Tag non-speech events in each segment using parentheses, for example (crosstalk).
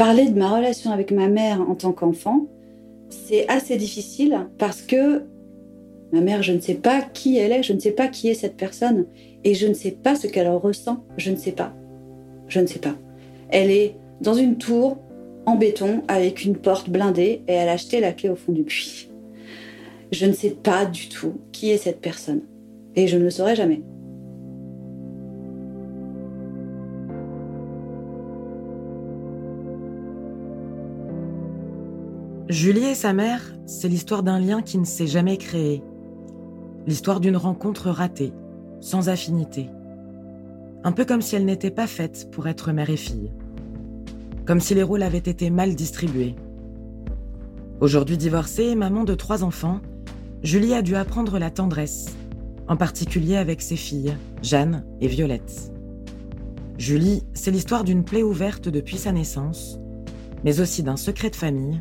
Parler de ma relation avec ma mère en tant qu'enfant, c'est assez difficile parce que ma mère, je ne sais pas qui elle est, je ne sais pas qui est cette personne et je ne sais pas ce qu'elle ressent, je ne sais pas. Je ne sais pas. Elle est dans une tour en béton avec une porte blindée et elle a acheté la clé au fond du puits. Je ne sais pas du tout qui est cette personne et je ne le saurai jamais. Julie et sa mère, c'est l'histoire d'un lien qui ne s'est jamais créé. L'histoire d'une rencontre ratée, sans affinité. Un peu comme si elle n'était pas faite pour être mère et fille. Comme si les rôles avaient été mal distribués. Aujourd'hui divorcée et maman de trois enfants, Julie a dû apprendre la tendresse, en particulier avec ses filles, Jeanne et Violette. Julie, c'est l'histoire d'une plaie ouverte depuis sa naissance, mais aussi d'un secret de famille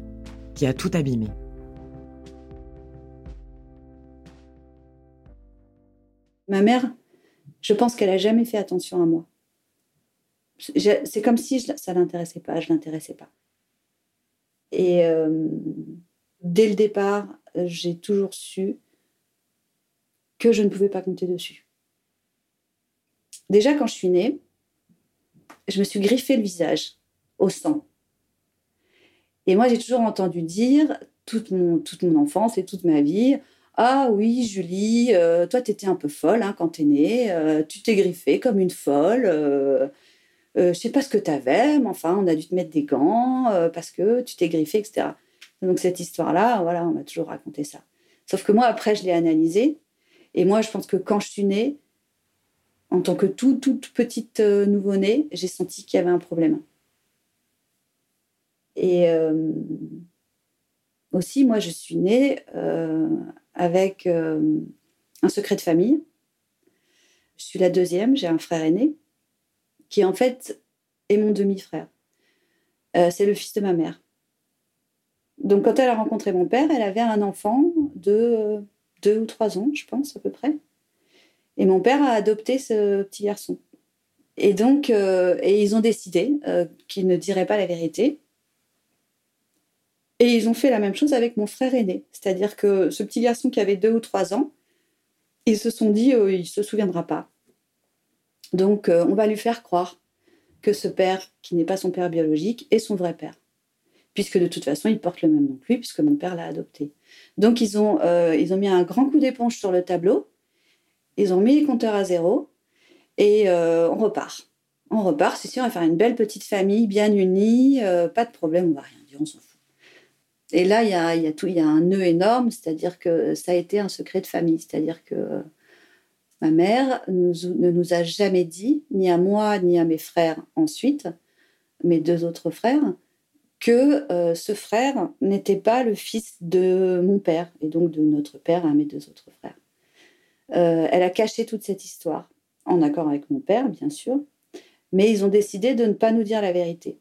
a tout abîmé. Ma mère, je pense qu'elle a jamais fait attention à moi. C'est comme si ça l'intéressait pas, je l'intéressais pas. Et euh, dès le départ, j'ai toujours su que je ne pouvais pas compter dessus. Déjà, quand je suis née, je me suis griffé le visage au sang. Et moi, j'ai toujours entendu dire, toute mon, toute mon enfance et toute ma vie, ah oui, Julie, euh, toi, tu étais un peu folle hein, quand tu es née. Euh, tu t'es griffée comme une folle. Euh, je sais pas ce que tu avais, mais enfin, on a dû te mettre des gants parce que tu t'es griffée, etc. Donc, cette histoire-là, voilà, on m'a toujours raconté ça. Sauf que moi, après, je l'ai analysée. Et moi, je pense que quand je suis née, en tant que toute petite nouveau-née, j'ai senti qu'il y avait un problème. Et euh, aussi, moi, je suis née euh, avec euh, un secret de famille. Je suis la deuxième, j'ai un frère aîné, qui en fait est mon demi-frère. c'est le fils de ma mère. Donc quand elle a rencontré mon père, elle avait un enfant de deux ou trois ans, je pense, à peu près. Et mon père a adopté ce petit garçon. Et donc, et ils ont décidé qu'il ne dirait pas la vérité. Et ils ont fait la même chose avec mon frère aîné. C'est-à-dire que ce petit garçon qui avait deux ou trois ans, ils se sont dit, euh, il ne se souviendra pas. Donc, euh, on va lui faire croire que ce père, qui n'est pas son père biologique, est son vrai père. Puisque de toute façon, il porte le même nom que lui, puisque mon père l'a adopté. Donc, ils ont, euh, ils mis un grand coup d'éponge sur le tableau. Ils ont mis les compteurs à zéro. Et on repart. On repart, c'est sûr, on va faire une belle petite famille, bien unie. pas de problème, on va rien dire, on s'en fout. Et là, il y a, un nœud énorme, c'est-à-dire que ça a été un secret de famille. C'est-à-dire que ma mère ne nous a jamais dit, ni à moi, ni à mes frères ensuite, mes deux autres frères, que euh, ce frère n'était pas le fils de mon père, et donc de notre père à mes deux autres frères. Euh, elle a caché toute cette histoire, en accord avec mon père, bien sûr, mais ils ont décidé de ne pas nous dire la vérité.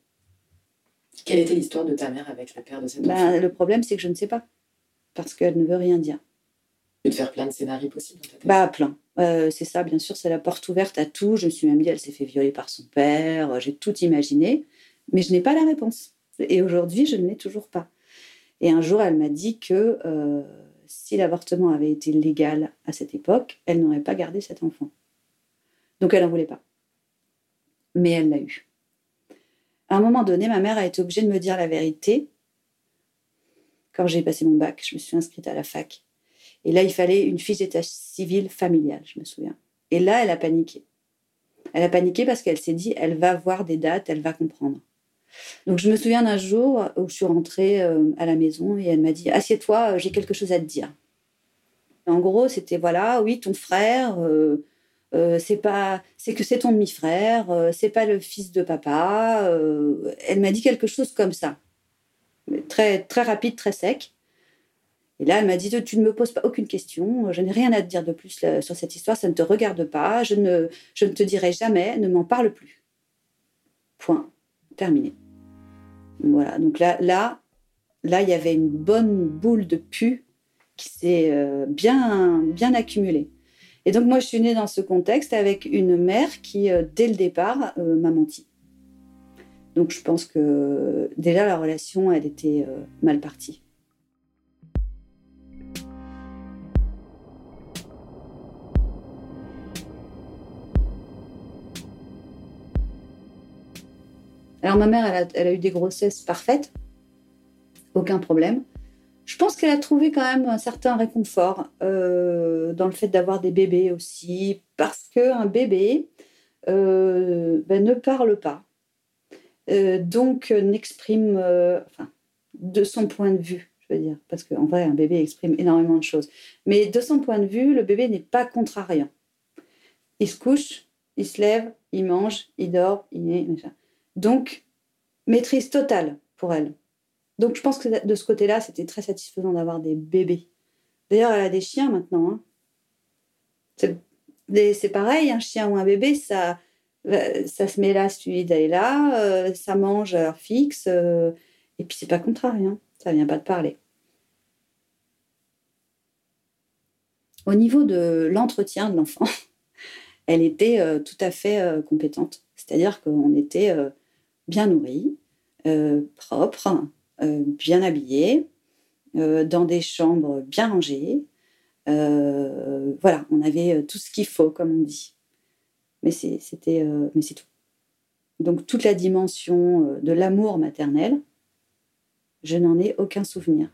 Quelle était l'histoire de ta mère avec le père de cette ben, enfant? Le problème, c'est que je ne sais pas. Parce qu'elle ne veut rien dire. Tu te faire plein de scénarios possibles dans ta tête? Bah, plein. Euh, c'est ça, bien sûr, c'est la porte ouverte à tout. Je me suis même dit, elle s'est fait violer par son père. J'ai tout imaginé. Mais je n'ai pas la réponse. Et aujourd'hui, je ne l'ai toujours pas. Et un jour, elle m'a dit que euh, si l'avortement avait été légal à cette époque, elle n'aurait pas gardé cet enfant. Donc, elle n'en voulait pas. Mais elle l'a eu. À un moment donné, ma mère a été obligée de me dire la vérité. Quand j'ai passé mon bac, je me suis inscrite à la fac. Et là, il fallait une fiche d'état civil familial, je me souviens. Et là, elle a paniqué. Elle a paniqué parce qu'elle s'est dit, elle va voir des dates, elle va comprendre. Donc, je me souviens d'un jour où je suis rentrée euh, à la maison et elle m'a dit, assieds-toi, euh, j'ai quelque chose à te dire. En gros, c'était, voilà, oui, ton frère, euh, euh, c'est pas, c'est que c'est ton demi-frère, euh, c'est pas le fils de papa. Euh, elle m'a dit quelque chose comme ça, très très rapide, très sec. Et là, elle m'a dit tu ne me poses pas aucune question, je n'ai rien à te dire de plus sur cette histoire, ça ne te regarde pas, je ne, je ne te dirai jamais, ne m'en parle plus. Point, terminé. Voilà, donc là, là, là, il y avait une bonne boule de pu qui s'est bien, bien accumulée. Et donc moi, je suis née dans ce contexte avec une mère qui, euh, dès le départ, euh, m'a menti. Donc je pense que déjà la relation, elle était euh, mal partie. Alors ma mère, elle a, eu des grossesses parfaites, aucun problème. Je pense qu'elle a trouvé quand même un certain réconfort euh, dans le fait d'avoir des bébés aussi, parce qu'un bébé euh, ben, ne parle pas, euh, donc n'exprime, de son point de vue, je veux dire, parce qu'en vrai, un bébé exprime énormément de choses. Mais de son point de vue, le bébé n'est pas contrariant. Il se couche, il se lève, il mange, il dort, il est... Donc, maîtrise totale pour elle. Donc, je pense que de ce côté-là, c'était très satisfaisant d'avoir des bébés. D'ailleurs, elle a des chiens maintenant. Hein. C'est pareil, un chien ou un bébé, ça, euh, ça se met là, celui d'aller là, euh, ça mange à heure fixe, euh, et puis c'est pas contrariant, hein. ça vient pas de parler. Au niveau de l'entretien de l'enfant, (laughs) elle était tout à fait compétente. C'est-à-dire qu'on était bien nourris, propres, euh, bien habillés, euh, dans des chambres bien rangées. voilà, on avait tout ce qu'il faut, comme on dit. Mais mais c'est tout. Donc toute la dimension de l'amour maternel, je n'en ai aucun souvenir.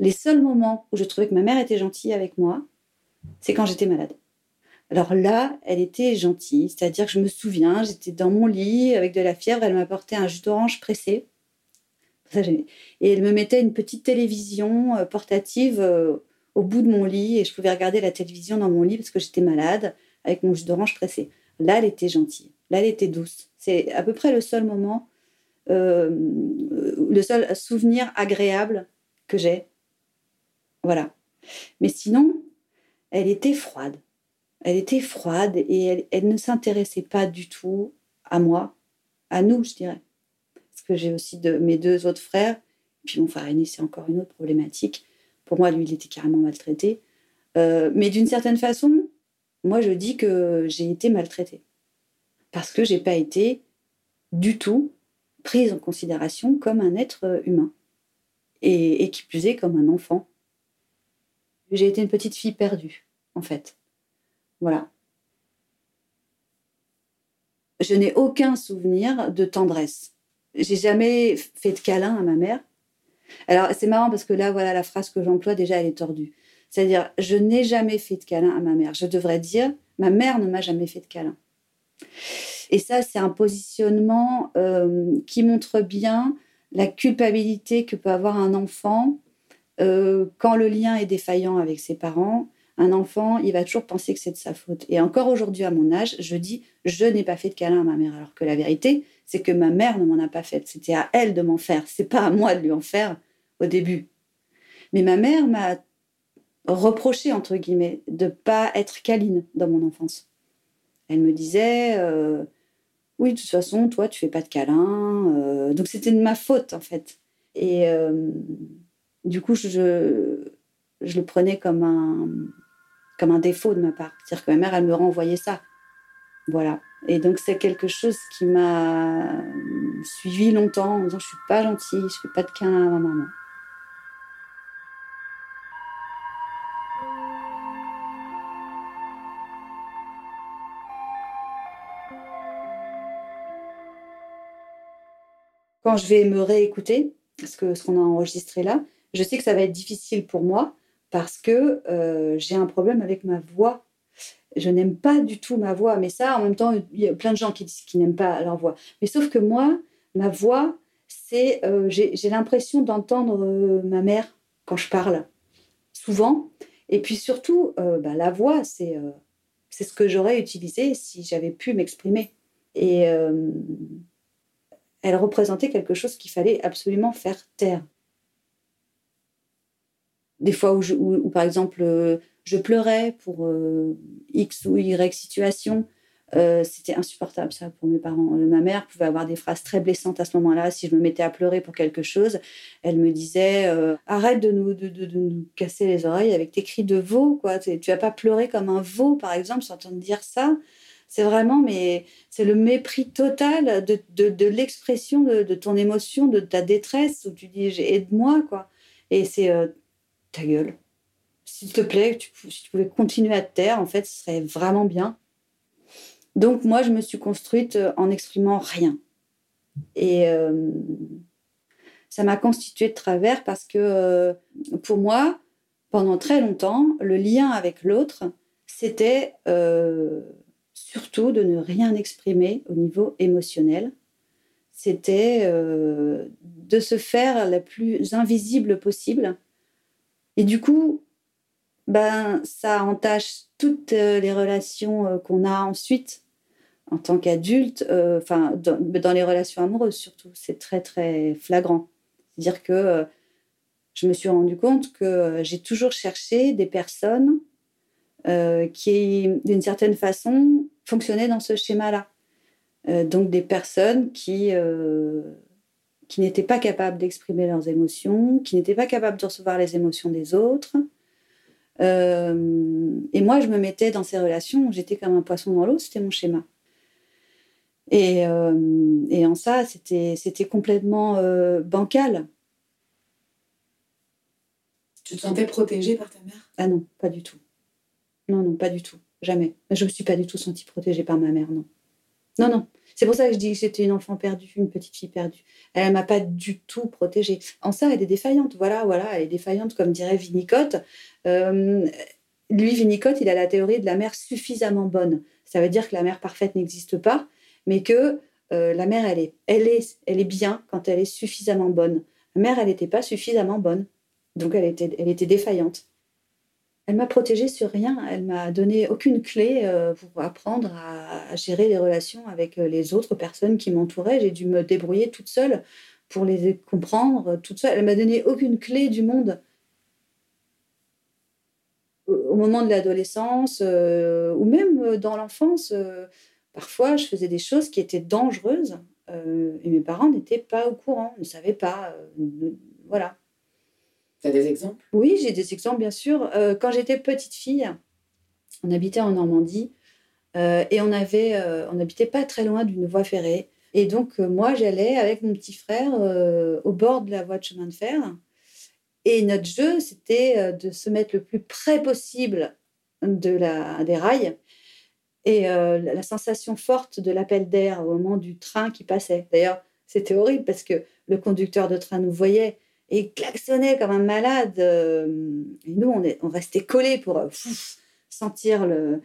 Les seuls moments où je trouvais que ma mère était gentille avec moi, c'est quand j'étais malade. Alors là, elle était gentille, c'est-à-dire que je me souviens, j'étais dans mon lit avec de la fièvre, elle m'apportait un jus d'orange pressé. Et elle me mettait une petite télévision euh, portative euh, au bout de mon lit et je pouvais regarder la télévision dans mon lit parce que j'étais malade avec mon jus d'orange pressé. Là, elle était gentille. Là, elle était douce. C'est à peu près le seul moment, euh, le seul souvenir agréable que j'ai. Voilà. Mais sinon, elle était froide elle était froide et elle, ne s'intéressait pas du tout à moi, à nous, je dirais. Parce que j'ai aussi de, mes deux autres frères, puis mon frère aîné, c'est encore une autre problématique. Pour moi, lui, il était carrément maltraité. Euh, mais d'une certaine façon, moi, je dis que j'ai été maltraitée. Parce que j'ai pas été du tout prise en considération comme un être humain. Et, et qui plus est, comme un enfant. J'ai été une petite fille perdue, en fait. Voilà. Je n'ai aucun souvenir de tendresse. J'ai jamais fait de câlin à ma mère. Alors, c'est marrant parce que là, voilà, la phrase que j'emploie, déjà, elle est tordue. C'est-à-dire, je n'ai jamais fait de câlin à ma mère. Je devrais dire, ma mère ne m'a jamais fait de câlin. Et ça, c'est un positionnement euh, qui montre bien la culpabilité que peut avoir un enfant euh, quand le lien est défaillant avec ses parents un enfant, il va toujours penser que c'est de sa faute. Et encore aujourd'hui, à mon âge, je dis, je n'ai pas fait de câlin à ma mère. Alors que la vérité, c'est que ma mère ne m'en a pas fait. C'était à elle de m'en faire. C'est pas à moi de lui en faire au début. Mais ma mère m'a reproché, entre guillemets, de pas être câline dans mon enfance. Elle me disait, euh, oui, de toute façon, toi, tu fais pas de câlin. Euh, donc c'était de ma faute, en fait. Et euh, du coup, je, je le prenais comme un, comme un défaut de ma part. C'est-à-dire que ma mère, elle me renvoyait ça. Voilà. Et donc, c'est quelque chose qui m'a suivi longtemps en disant Je suis pas gentille, je fais pas de câlin à ma maman. Quand je vais me réécouter, ce qu'on ce qu'on a enregistré là, je sais que ça va être difficile pour moi parce que euh, j'ai un problème avec ma voix. Je n'aime pas du tout ma voix, mais ça, en même temps, il y a plein de gens qui disent qu'ils n'aiment pas leur voix. Mais sauf que moi, ma voix, c'est, euh, j'ai l'impression d'entendre euh, ma mère quand je parle, souvent. Et puis surtout, bah, la voix, c'est c'est ce que j'aurais utilisé si j'avais pu m'exprimer. Et elle représentait quelque chose qu'il fallait absolument faire taire des fois où, par exemple, euh, je pleurais pour euh, X ou Y situation. Euh, c'était insupportable ça pour mes parents. ma mère pouvait avoir des phrases très blessantes à ce moment-là. Si je me mettais à pleurer pour quelque chose, elle me disait arrête de nous, de, de, nous casser les oreilles avec tes cris de veau. Quoi. Tu vas pas pleurer comme un veau, par exemple, sans entendre dire ça. C'est vraiment, mais c'est le mépris total de, de, l'expression de, ton émotion, de ta détresse, où tu dis aide-moi, quoi. Et c'est euh, ta gueule. S'il te plaît, si tu pouvais continuer à te taire, en fait, ce serait vraiment bien. Donc, moi, je me suis construite euh, en n'exprimant rien. Et euh, ça m'a constitué de travers parce que, pour moi, pendant très longtemps, le lien avec l'autre, c'était surtout de ne rien exprimer au niveau émotionnel. C'était euh, de se faire la plus invisible possible. Et du coup, ben, ça entache toutes euh, les relations euh, qu'on a ensuite en tant qu'adulte, enfin, dans, les relations amoureuses surtout. C'est très, très flagrant. C'est-à-dire que je me suis rendu compte que j'ai toujours cherché des personnes qui, d'une certaine façon, fonctionner dans ce schéma-là. Euh, donc des personnes qui, euh, qui n'étaient pas capables d'exprimer leurs émotions, qui n'étaient pas capables de recevoir les émotions des autres. Euh, et moi, je me mettais dans ces relations, j'étais comme un poisson dans l'eau, c'était mon schéma. Et, et en ça, c'était, complètement bancal. Tu te sentais protégée par ta mère? Ah non, pas du tout. Non, non, pas du tout. Jamais. Je ne me suis pas du tout sentie protégée par ma mère, non. Non, non. C'est pour ça que je dis que j'étais une enfant perdue, une petite fille perdue. Elle m'a pas du tout protégée. En ça, elle est défaillante. Voilà, voilà, elle est défaillante, comme dirait Winnicott. Euh, lui, Winnicott, il a la théorie de la mère suffisamment bonne. Ça veut dire que la mère parfaite n'existe pas, mais que euh, la mère, elle est, elle, est, elle est bien quand elle est suffisamment bonne. La mère, elle n'était pas suffisamment bonne. Donc, elle était, elle était défaillante. Elle m'a protégée sur rien. Elle m'a donné aucune clé euh, pour apprendre à, gérer les relations avec euh, les autres personnes qui m'entouraient. J'ai dû me débrouiller toute seule pour les comprendre toute seule. Elle m'a donné aucune clé du monde. Au moment de l'adolescence euh, ou même dans l'enfance, parfois je faisais des choses qui étaient dangereuses et mes parents n'étaient pas au courant, ne savaient pas. voilà. Tu as des exemples? Oui, j'ai des exemples, bien sûr. Euh, quand j'étais petite fille, on habitait en Normandie euh, et on avait, euh, on n'habitait pas très loin d'une voie ferrée. Et donc, moi, j'allais avec mon petit frère au bord de la voie de chemin de fer. Et notre jeu, c'était de se mettre le plus près possible des rails. Et la sensation forte de l'appel d'air au moment du train qui passait. D'ailleurs, c'était horrible parce que le conducteur de train nous voyait et klaxonnait comme un malade. Euh, et nous, on, est, on restait collés pour euh, sentir le.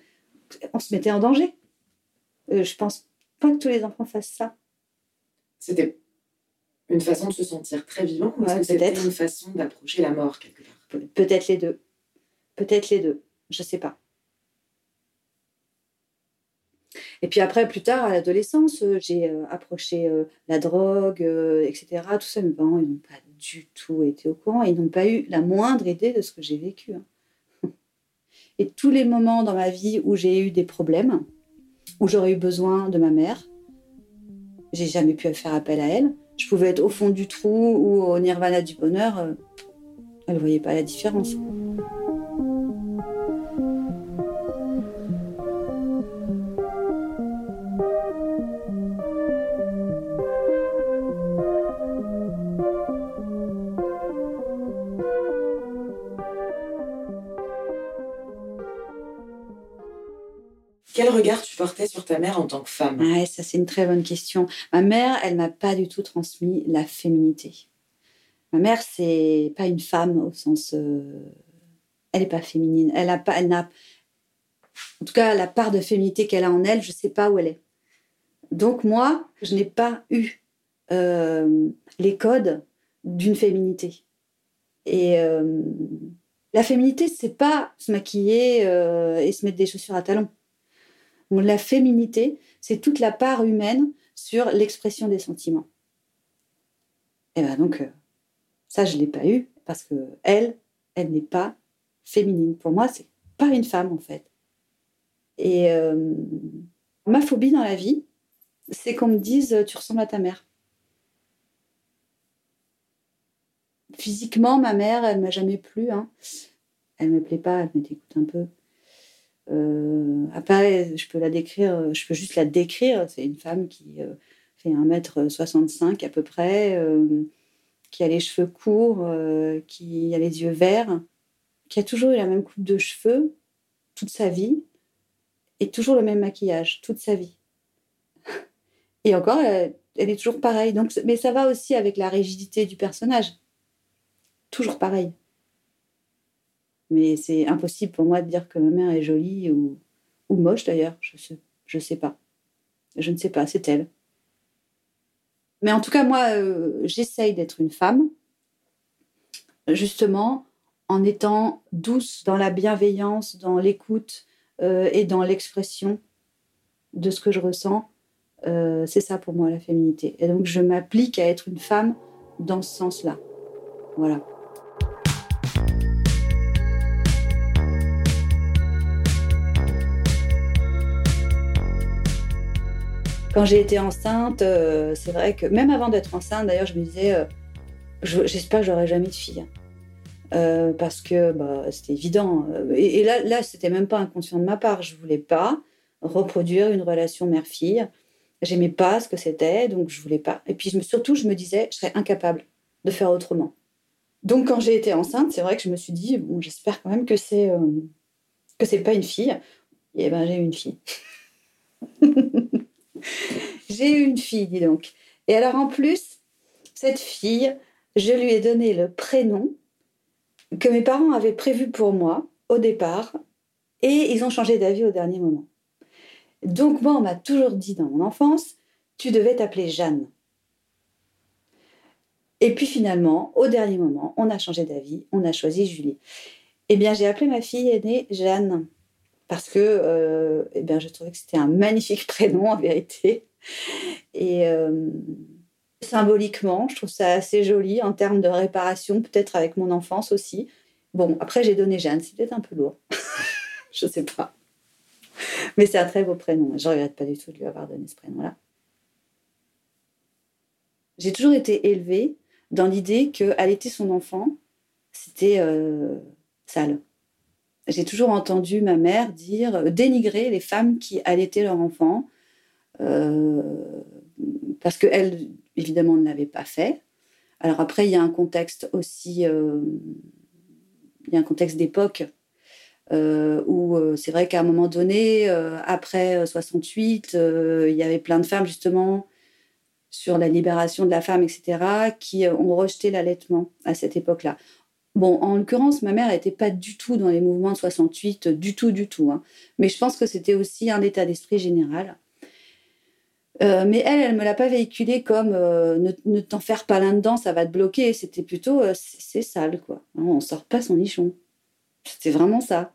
On se mettait en danger. Euh, je pense pas que tous les enfants fassent ça. C'était une façon de se sentir très vivant ou c'était une façon d'approcher la mort quelque part? Peut-être les deux. Peut-être les deux. Je sais pas. Et puis après, plus tard, à l'adolescence, j'ai approché la drogue, etc. Tout ça, mes parents, ils n'ont pas du tout été au courant. Ils n'ont pas eu la moindre idée de ce que j'ai vécu. Hein. (laughs) Et tous les moments dans ma vie où j'ai eu des problèmes, où j'aurais eu besoin de ma mère, j'ai jamais pu faire appel à elle. Je pouvais être au fond du trou ou au nirvana du bonheur. Euh, elle ne voyait pas la différence. Quel regard tu portais sur ta mère en tant que femme? Ouais, Ça, c'est une très bonne question. Ma mère, elle m'a pas du tout transmis la féminité. Ma mère, c'est pas une femme au sens. Euh, elle n'est pas féminine. Elle n'a pas. Elle n'a. En tout cas, la part de féminité qu'elle a en elle, je sais pas où elle est. Donc moi, je n'ai pas eu euh, les codes d'une féminité. Et euh, la féminité, c'est pas se maquiller et se mettre des chaussures à talons la féminité, c'est toute la part humaine sur l'expression des sentiments. Et ben donc, euh, ça, je ne l'ai pas eu parce que elle, elle n'est pas féminine. Pour moi, c'est pas une femme en fait. Et euh, ma phobie dans la vie, c'est qu'on me dise tu ressembles à ta mère. Physiquement, ma mère, elle m'a jamais plu. Hein. Elle me plaît pas, elle me un peu. Euh, après, je peux la décrire, je peux juste la décrire. C'est une femme qui euh, fait 1m65 à peu près, qui a les cheveux courts, qui a les yeux verts, qui a toujours eu la même coupe de cheveux toute sa vie et toujours le même maquillage toute sa vie. Et encore, elle, est toujours pareille. Donc, mais ça va aussi avec la rigidité du personnage. Toujours pareil. Mais c'est impossible pour moi de dire que ma mère est jolie ou, ou moche d'ailleurs. Je sais, je sais pas. Je ne sais pas, c'est elle. Mais en tout cas, moi, euh, j'essaye d'être une femme, justement, en étant douce dans la bienveillance, dans l'écoute euh, et dans l'expression de ce que je ressens. Euh, c'est ça pour moi la féminité. Et donc, je m'applique à être une femme dans ce sens-là. Voilà. Quand j'ai été enceinte, euh, c'est vrai que même avant d'être enceinte, d'ailleurs, je me disais, euh, j'espère que j'aurai jamais de fille. Euh, parce que bah, c'était évident. Et, là, là c'était même pas inconscient de ma part. Je voulais pas reproduire une relation mère-fille. J'aimais pas ce que c'était, donc je voulais pas. Et puis surtout, je me disais, je serais incapable de faire autrement. Donc quand j'ai été enceinte, c'est vrai que je me suis dit, bon, j'espère quand même que c'est que c'est pas une fille. Et ben j'ai eu une fille. (laughs) (laughs) J'ai eu une fille, dis donc. Et alors en plus, cette fille, je lui ai donné le prénom que mes parents avaient prévu pour moi au départ, et ils ont changé d'avis au dernier moment. Donc moi, on m'a toujours dit dans mon enfance, tu devais t'appeler Jeanne. Et puis finalement, au dernier moment, on a changé d'avis, on a choisi Julie. Eh bien, j'ai appelé ma fille aînée Jeanne parce que euh, eh bien, je trouvais que c'était un magnifique (laughs) prénom en vérité. Et euh, symboliquement, je trouve ça assez joli en termes de réparation, peut-être avec mon enfance aussi. Bon, après j'ai donné Jeanne, c'est peut-être un peu lourd. (laughs) je sais pas. Mais c'est un très beau prénom. Je regrette pas du tout de lui avoir donné ce prénom-là. J'ai toujours été élevée dans l'idée qu'allaiter son enfant, c'était euh, sale j'ai toujours entendu ma mère dire euh, dénigrer les femmes qui allaitaient leur enfant euh, parce qu'elle évidemment ne l'avait pas fait. Alors après il y a un contexte aussi, euh, il y a un contexte d'époque où c'est vrai qu'à un moment donné, après 68, il y avait plein de femmes justement sur la libération de la femme, etc., qui ont rejeté l'allaitement à cette époque-là. Bon, en l'occurrence, ma mère n'était pas du tout dans les mouvements de 68, du tout, du tout. Hein. Mais je pense que c'était aussi un état d'esprit général. Euh, mais elle, elle ne me l'a pas véhiculé comme euh, ne, t'en faire pas là-dedans, ça va te bloquer. C'était plutôt euh, c'est sale, quoi. On sort pas son nichon. C'était vraiment ça.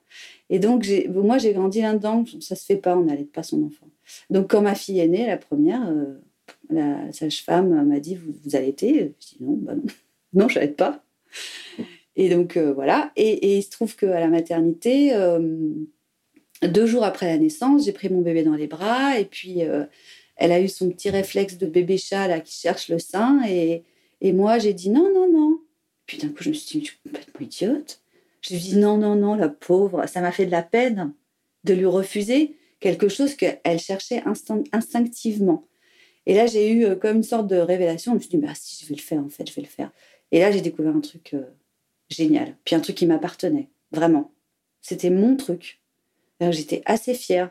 Et donc, moi, j'ai grandi là-dedans. Ça se fait pas, on n'allait pas son enfant. Donc, quand ma fille est née, la première, la sage-femme m'a dit Vous, vous allaitez Je dis Non, bah non, pas. Et donc euh, voilà. Et, il se trouve qu'à la maternité, euh, deux jours après la naissance, j'ai pris mon bébé dans les bras et puis euh, elle a eu son petit réflexe de bébé chat là qui cherche le sein et, moi j'ai dit non non non. Puis d'un coup je me suis dit je suis complètement idiote. Je lui ai dit non non non la pauvre. Ça m'a fait de la peine de lui refuser quelque chose qu'elle cherchait instinctivement. Et là, j'ai eu comme une sorte de révélation. Je me suis dit, bah, si, je vais le faire, en fait, je vais le faire. Et là, j'ai découvert un truc génial. Puis un truc qui m'appartenait, vraiment. C'était mon truc. J'étais assez fière.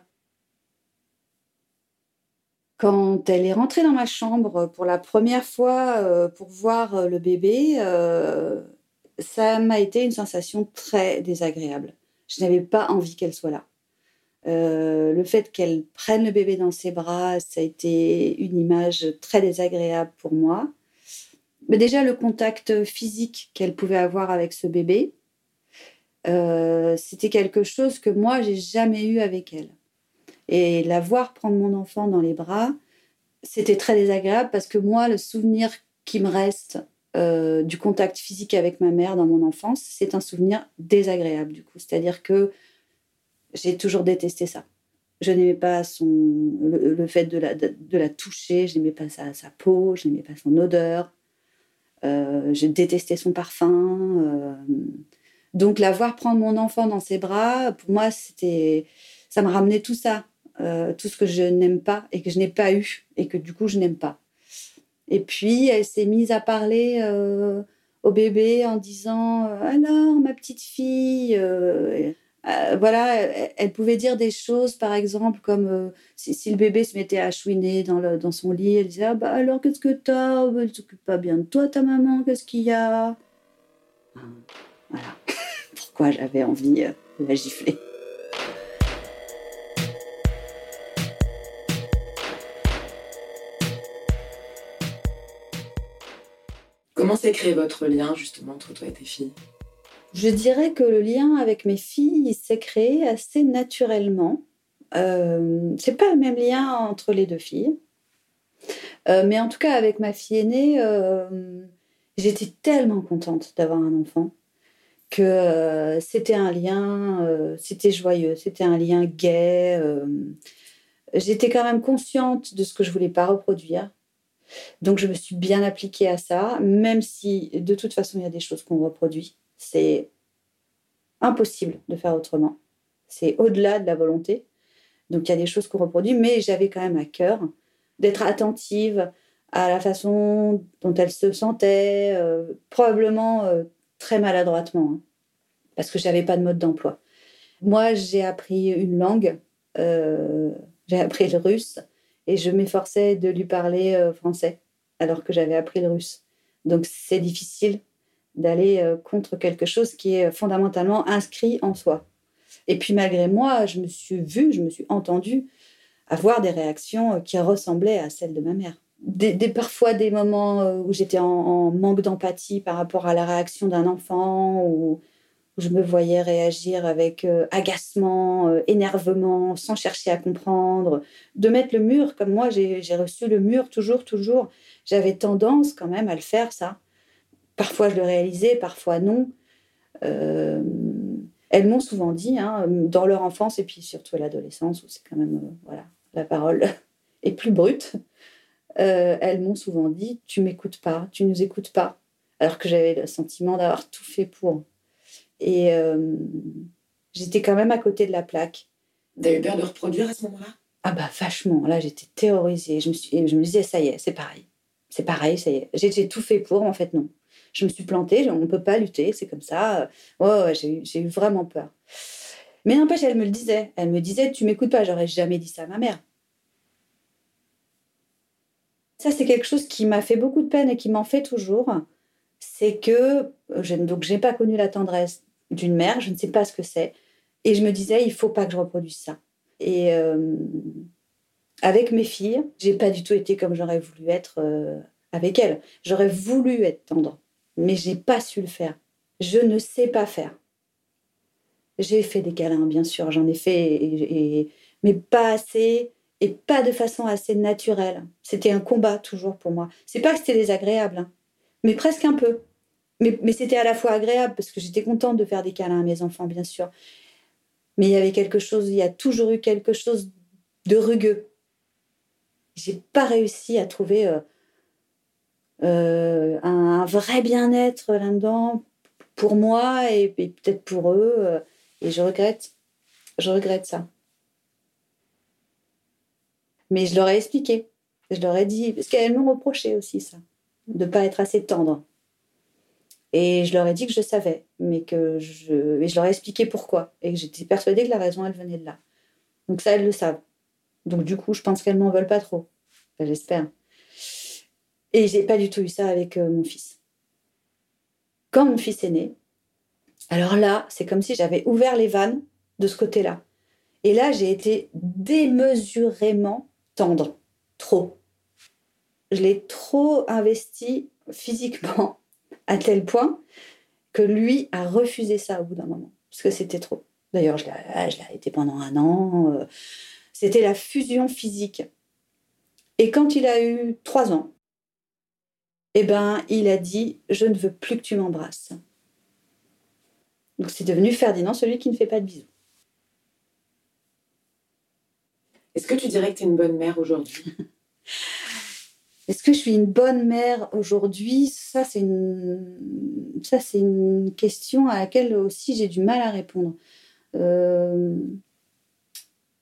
Quand elle est rentrée dans ma chambre pour la première fois euh, pour voir euh, le bébé, euh, ça m'a été une sensation très désagréable. Je n'avais pas envie qu'elle soit là. le fait qu'elle prenne le bébé dans ses bras, ça a été une image très désagréable pour moi. Mais déjà, le contact physique qu'elle pouvait avoir avec ce bébé, euh, c'était quelque chose que moi, j'ai jamais eu avec elle. Et la voir prendre mon enfant dans les bras, c'était très désagréable parce que moi, le souvenir qui me reste euh, du contact physique avec ma mère dans mon enfance, c'est un souvenir désagréable du coup. C'est-à-dire que j'ai toujours détesté ça. Je n'aimais pas son, le, fait de la, de, la toucher, je n'aimais pas sa, sa peau, je n'aimais pas son odeur. Euh, j'ai détesté son parfum. Euh. Donc, la voir prendre mon enfant dans ses bras, pour moi, c'était ça me ramenait tout ça, euh, tout ce que je n'aime pas et que je n'ai pas eu et que du coup je n'aime pas. Et puis elle s'est mise à parler au bébé en disant alors ma petite fille. Voilà, elle, pouvait dire des choses, par exemple, comme si, le bébé se mettait à chouiner dans, dans son lit, elle disait ah bah alors qu'est-ce que t'as? Elle ne s'occupe pas bien de toi, ta maman, qu'est-ce qu'il y a? Voilà. (laughs) Pourquoi j'avais envie de la gifler? Comment s'est créé votre lien justement entre toi et tes filles? Je dirais que le lien avec mes filles s'est créé assez naturellement. Euh, c'est pas le même lien entre les deux filles, euh, mais en tout cas avec ma fille aînée, euh, j'étais tellement contente d'avoir un enfant que c'était un lien, c'était joyeux, c'était un lien gai. J'étais quand même consciente de ce que je voulais pas reproduire. Donc je me suis bien appliquée à ça, même si de toute façon il y a des choses qu'on reproduit. C'est impossible de faire autrement. C'est au-delà de la volonté. Donc il y a des choses qu'on reproduit, mais j'avais quand même à cœur d'être attentive à la façon dont elle se sentait, euh, probablement euh, très maladroitement, hein, parce que j'avais pas de mode d'emploi. Moi, j'ai appris une langue, euh, j'ai appris le russe, et je m'efforçais de lui parler français alors que j'avais appris le russe. Donc c'est difficile d'aller euh, contre quelque chose qui est fondamentalement inscrit en soi. Et puis malgré moi, je me suis vue, je me suis entendue avoir des réactions euh, qui ressemblaient à celles de ma mère. Des, parfois des moments où j'étais en, manque d'empathie par rapport à la réaction d'un enfant ou je me voyais réagir avec euh, agacement, euh, énervement, sans chercher à comprendre, de mettre le mur, comme moi j'ai reçu le mur toujours, toujours. J'avais tendance quand même à le faire, ça. Parfois je le réalisais, parfois non. Euh, elles m'ont souvent dit, hein, dans leur enfance et puis surtout à l'adolescence, où c'est quand même, voilà, la parole (laughs) est plus brute, elles m'ont souvent dit, tu m'écoutes pas, tu nous écoutes pas. Alors que j'avais le sentiment d'avoir tout fait pour. Et euh, j'étais quand même à côté de la plaque. T'as eu peur de reproduire à ce moment-là? Ah bah vachement. Là, j'étais terrorisée. Je me, suis, je me disais, ça y est, c'est pareil. C'est pareil, ça y est. J'ai tout fait pour, en fait, non. Je me suis plantée, on ne peut pas lutter, c'est comme ça. Oh, j'ai eu vraiment peur. Mais n'empêche, elle me le disait. Elle me disait, tu m'écoutes pas, j'aurais jamais dit ça à ma mère. Ça, c'est quelque chose qui m'a fait beaucoup de peine et qui m'en fait toujours. C'est que, je, donc, j'ai pas connu la tendresse d'une mère, je ne sais pas ce que c'est. Et je me disais, il faut pas que je reproduise ça. Et euh, avec mes filles, j'ai pas du tout été comme j'aurais voulu être euh, avec elles. J'aurais voulu être tendre, mais j'ai pas su le faire. Je ne sais pas faire. J'ai fait des câlins, bien sûr, j'en ai fait, mais pas assez et pas de façon assez naturelle. C'était un combat toujours pour moi. C'est pas que c'était désagréable, hein, mais presque un peu. Mais, c'était à la fois agréable parce que j'étais contente de faire des câlins à mes enfants, bien sûr. Mais il y avait quelque chose, il y a toujours eu quelque chose de rugueux. J'ai pas réussi à trouver euh, euh, un, vrai bien-être là-dedans pour moi et, peut-être pour eux. Euh, et je regrette, je regrette ça. Mais je leur ai expliqué, je leur ai dit, parce qu'elles m'ont reproché aussi ça, de ne pas être assez tendre. Et je leur ai dit que je savais, mais que je, et je leur ai expliqué pourquoi. Et que j'étais persuadée que la raison, elle venait de là. Donc ça, elles le savent. Donc du coup, je pense qu'elles m'en veulent pas trop. J'espère. Et j'ai pas du tout eu ça avec euh, mon fils. Quand mon fils est né, alors là, c'est comme si j'avais ouvert les vannes de ce côté-là. Et là, j'ai été démesurément tendre. Trop. Je l'ai trop investi physiquement (laughs) à tel point que lui a refusé ça au bout d'un moment, parce que c'était trop. D'ailleurs, je l'ai été pendant un an. Euh, c'était la fusion physique. Et quand il a eu trois ans, eh ben, il a dit Je ne veux plus que tu m'embrasses. Donc c'est devenu Ferdinand, celui qui ne fait pas de bisous. Est-ce que tu dirais que tu es une bonne mère aujourd'hui? (laughs) Est-ce que je suis une bonne mère aujourd'hui? Ça, c'est une... Ça, c'est une question à laquelle aussi j'ai du mal à répondre. Euh,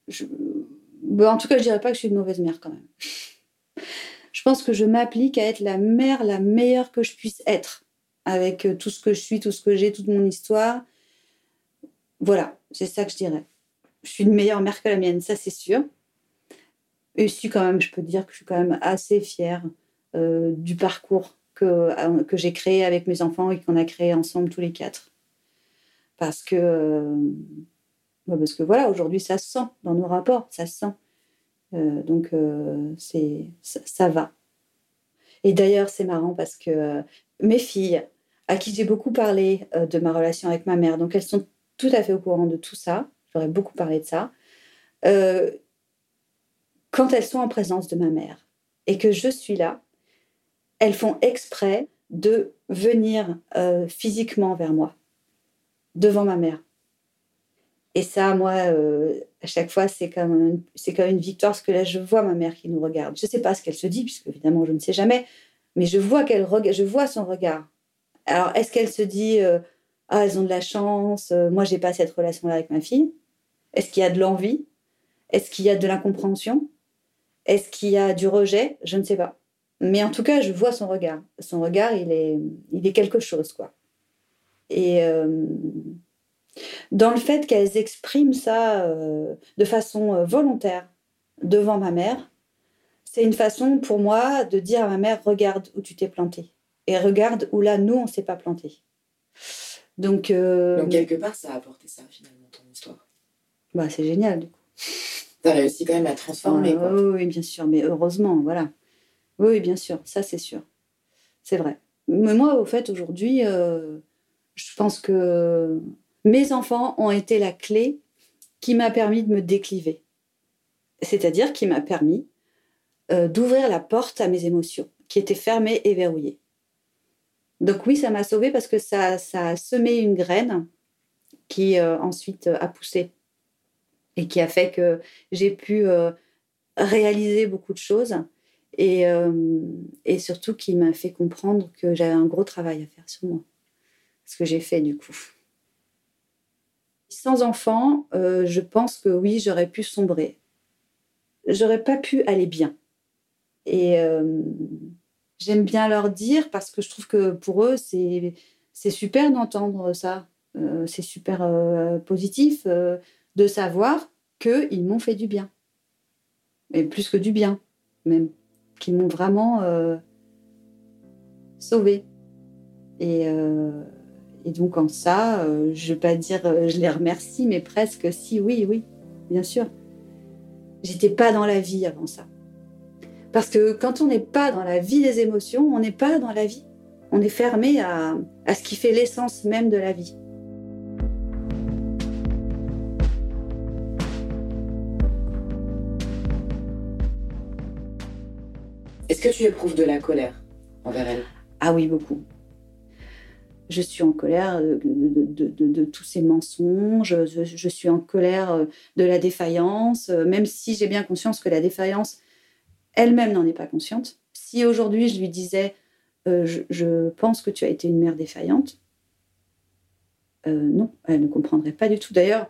je... en tout cas, je dirais pas que je suis une mauvaise mère quand même. (laughs) je pense que je m'applique à être la mère la meilleure que je puisse être, avec euh, tout ce que je suis, tout ce que j'ai, toute mon histoire. Voilà, c'est ça que je dirais. Je suis une meilleure mère que la mienne, ça c'est sûr. Et si quand même, je peux dire que je suis quand même assez fière euh, du parcours que, euh, que j'ai créé avec mes enfants et qu'on a créé ensemble tous les quatre. Parce que, euh, parce que voilà, aujourd'hui, ça se sent dans nos rapports, ça se sent. Donc, c'est ça, va. Et d'ailleurs, c'est marrant parce que mes filles, à qui j'ai beaucoup parlé de ma relation avec ma mère, donc elles sont tout à fait au courant de tout ça, j'aurais beaucoup parlé de ça, quand elles sont en présence de ma mère et que je suis là, elles font exprès de venir euh, physiquement vers moi, devant ma mère. Et ça, moi, euh, à chaque fois, c'est comme, c'est comme une victoire, parce que là, je vois ma mère qui nous regarde. Je ne sais pas ce qu'elle se dit, puisque évidemment, je ne sais jamais, mais je vois, je vois son regard. Alors, est-ce qu'elle se dit, euh, ah, elles ont de la chance, moi, j'ai pas cette relation-là avec ma fille? Est-ce qu'il y a de l'envie? Est-ce qu'il y a de l'incompréhension? Est-ce qu'il y a du rejet? Je ne sais pas. Mais en tout cas, je vois son regard. Son regard, il est, il est quelque chose, quoi. Et euh, dans le fait qu'elles expriment ça euh, de façon euh, volontaire devant ma mère, c'est une façon pour moi de dire à ma mère regarde où tu t'es planté et regarde où là nous on s'est pas planté. Donc, Donc quelque part ça a apporté ça finalement ton histoire. Bah c'est génial du coup. T'as réussi quand même à transformer. Ah, oui bien sûr, mais heureusement voilà. Oui, bien sûr, ça c'est sûr. C'est vrai. Mais moi, au fait, aujourd'hui, euh, je pense que mes enfants ont été la clé qui m'a permis de me décliver. C'est-à-dire qui m'a permis euh, d'ouvrir la porte à mes émotions, qui étaient fermées et verrouillées. Donc oui, ça m'a sauvée parce que ça, a semé une graine qui euh, ensuite a poussé et qui a fait que j'ai pu réaliser beaucoup de choses euh, et surtout qui m'a fait comprendre que j'avais un gros travail à faire sur moi. Ce que j'ai fait du coup. Sans enfant, euh, je pense que oui, j'aurais pu sombrer. J'aurais pas pu aller bien. Et euh, j'aime bien leur dire parce que je trouve que pour eux, c'est, super d'entendre ça. c'est super positif de savoir qu'ils m'ont fait du bien. Et plus que du bien, même qui m'ont vraiment euh, sauvée. Et, euh, et, donc en ça, euh, je ne vais pas dire je les remercie, mais presque si, oui, oui, bien sûr. J'étais pas dans la vie avant ça. Parce que quand on n'est pas dans la vie des émotions, on n'est pas dans la vie. On est fermé à, à ce qui fait l'essence même de la vie. Est-ce que tu éprouves de la colère envers elle? Ah oui, beaucoup. Je suis en colère de, tous ces mensonges, je, suis en colère euh, de la défaillance, euh, même si j'ai bien conscience que la défaillance elle-même n'en est pas consciente. Si aujourd'hui je lui disais euh, je, pense que tu as été une mère défaillante, non, elle ne comprendrait pas du tout. D'ailleurs,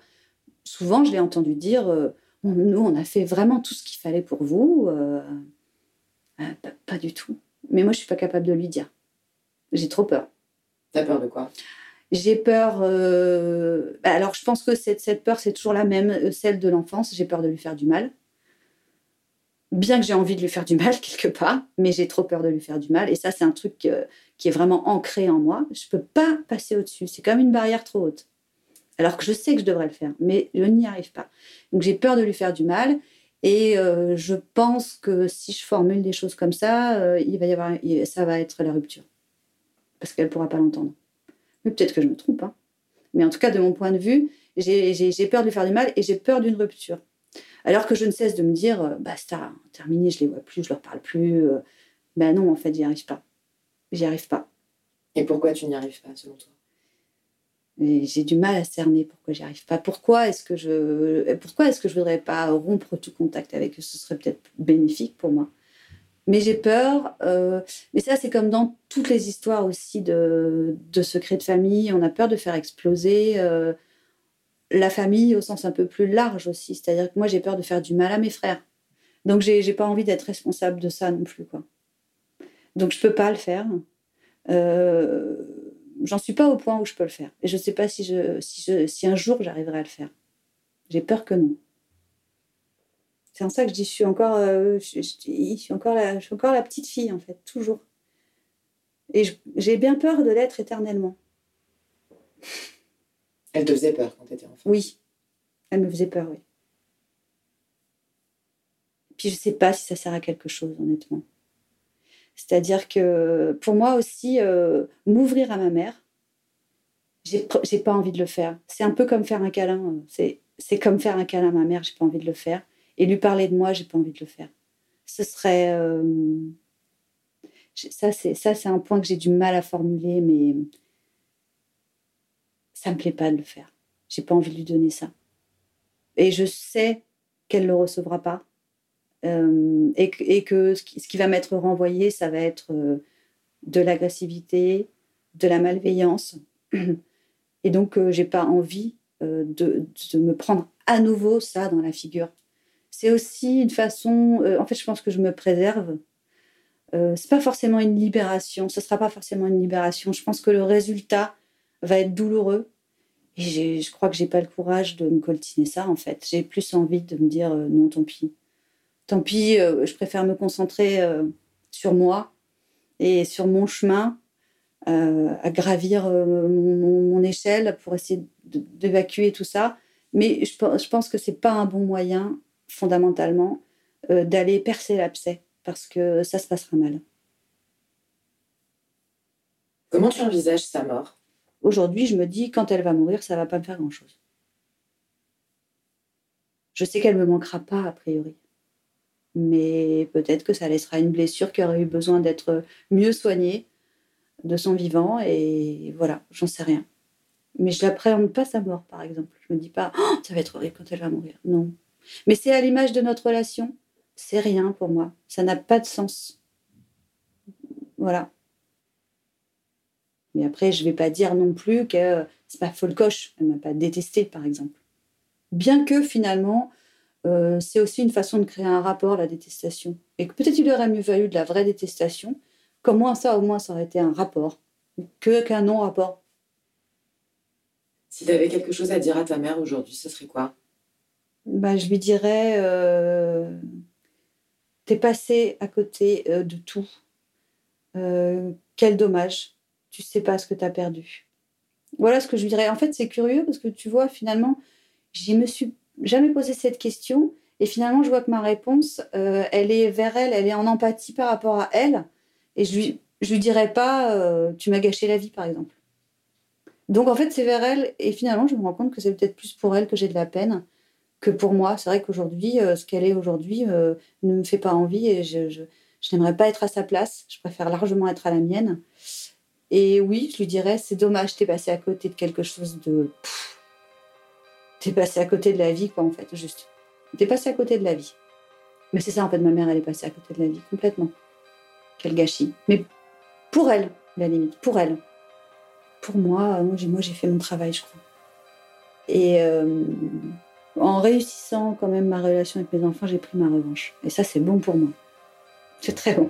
souvent je l'ai entendu dire nous, on a fait vraiment tout ce qu'il fallait pour vous. Euh, pas, du tout. Mais moi, je suis pas capable de lui dire. J'ai trop peur. T'as peur de quoi? J'ai peur. Euh, bah, alors, je pense que cette, cette peur, c'est toujours la même, euh, celle de l'enfance. J'ai peur de lui faire du mal. Bien que j'ai envie de lui faire du mal (laughs) quelque part, mais j'ai trop peur de lui faire du mal. Et ça, c'est un truc qui est vraiment ancré en moi. Je peux pas passer au-dessus. C'est comme une barrière trop haute. Alors que je sais que je devrais le faire, mais je n'y arrive pas. Donc j'ai peur de lui faire du mal. Et euh, je pense que si je formule des choses comme ça, euh, il va y avoir, ça va être la rupture. Parce qu'elle ne pourra pas l'entendre. Mais peut-être que je me trompe. Hein. Mais en tout cas, de mon point de vue, j'ai peur de lui faire du mal et j'ai peur d'une rupture. Alors que je ne cesse de me dire, euh, basta, terminé, je les vois plus, je leur parle plus. ben non, en fait, j'y arrive pas. J'y arrive pas. Et pourquoi tu n'y arrives pas, selon toi? J'ai du mal à cerner pourquoi j'y arrive pas. Pourquoi est-ce que je pourquoi est-ce que je voudrais pas rompre tout contact avec eux? Ce serait peut-être bénéfique pour moi. Mais j'ai peur. Euh, mais ça, c'est comme dans toutes les histoires aussi de, secrets de famille. On a peur de faire exploser. Euh, la famille au sens un peu plus large aussi. C'est-à-dire que moi, j'ai peur de faire du mal à mes frères. Donc, j'ai, j'ai pas envie d'être responsable de ça non plus. Donc, je peux pas le faire. Euh, j'en suis pas au point où je peux le faire. Et je sais pas si un jour j'arriverai à le faire. J'ai peur que non. C'est en ça que je dis, je suis encore, euh, je, suis encore la, je suis encore la petite fille, en fait, toujours. Et j'ai bien peur de l'être éternellement. Elle te faisait peur quand tu étais enfant Oui, elle me faisait peur, oui. Puis je sais pas si ça sert à quelque chose, honnêtement. C'est-à-dire que pour moi aussi, euh, m'ouvrir à ma mère, j'ai pas envie de le faire. C'est un peu comme faire un câlin. C'est comme faire un câlin à ma mère, j'ai pas envie de le faire. Et lui parler de moi, j'ai pas envie de le faire. Ce serait. Euh, ça, c'est un point que j'ai du mal à formuler, mais ça me plaît pas de le faire. J'ai pas envie de lui donner ça. Et je sais qu'elle le recevra pas. Euh, et, que ce qui, va m'être renvoyé, ça va être euh, de l'agressivité, de la malveillance. Et donc, euh, j'ai pas envie de, me prendre à nouveau ça dans la figure. C'est aussi une façon. en fait, je pense que je me préserve. c'est pas forcément une libération. Ce sera pas forcément une libération. Je pense que le résultat va être douloureux. Et je crois que j'ai pas le courage de me coltiner ça, en fait. J'ai plus envie de me dire non, tant pis tant pis, euh, je préfère me concentrer euh, sur moi et sur mon chemin, euh, à gravir mon, échelle pour essayer d'évacuer tout ça. Mais je, pense que c'est pas un bon moyen, fondamentalement, d'aller percer l'abcès, parce que ça se passera mal. Comment tu envisages sa mort? Aujourd'hui, je me dis, quand elle va mourir, ça va pas me faire grand-chose. Je sais qu'elle me manquera pas, a priori mais peut-être que ça laissera une blessure qui aurait eu besoin d'être mieux soignée de son vivant, et voilà, j'en sais rien. Mais je n'appréhende pas sa mort, par exemple. Je me dis pas, oh, ça va être horrible quand elle va mourir. Non. Mais c'est à l'image de notre relation. C'est rien pour moi. Ça n'a pas de sens. Voilà. Mais après, je ne vais pas dire non plus que c'est pas folle coche. Elle m'a pas détesté, par exemple. Bien que finalement, euh, c'est aussi une façon de créer un rapport, la détestation. Et que peut-être il aurait mieux valu de la vraie détestation, comme moi, ça, au moins, ça aurait été un rapport, que qu'un non-rapport. Si tu avais quelque chose à dire à ta mère aujourd'hui, ce serait quoi? Bah, Je lui dirais euh, T'es passé à côté euh, de tout. Euh, quel dommage. Tu sais pas ce que tu as perdu. Voilà ce que je lui dirais. En fait, c'est curieux parce que tu vois, finalement, j'y me suis jamais posé cette question. Et finalement, je vois que ma réponse, elle est vers elle, elle est en empathie par rapport à elle. Et je lui, je lui dirais pas, tu m'as gâché la vie, par exemple. Donc en fait, c'est vers elle. Et finalement, je me rends compte que c'est peut-être plus pour elle que j'ai de la peine que pour moi. C'est vrai qu'aujourd'hui, euh, ce qu'elle est aujourd'hui ne me fait pas envie et je, je, n'aimerais pas être à sa place. Je préfère largement être à la mienne. Et oui, je lui dirais, c'est dommage, t'es passé à côté de quelque chose de t'es passé à côté de la vie, quoi, en fait, juste. T'es passé à côté de la vie. Mais c'est ça, en fait, ma mère, elle est passée à côté de la vie, complètement. Quel gâchis. Mais pour elle, la limite, pour elle. Pour moi, moi, j'ai fait mon travail, je crois. Et euh, en réussissant quand même ma relation avec mes enfants, j'ai pris ma revanche. Et ça, c'est bon pour moi. C'est très bon.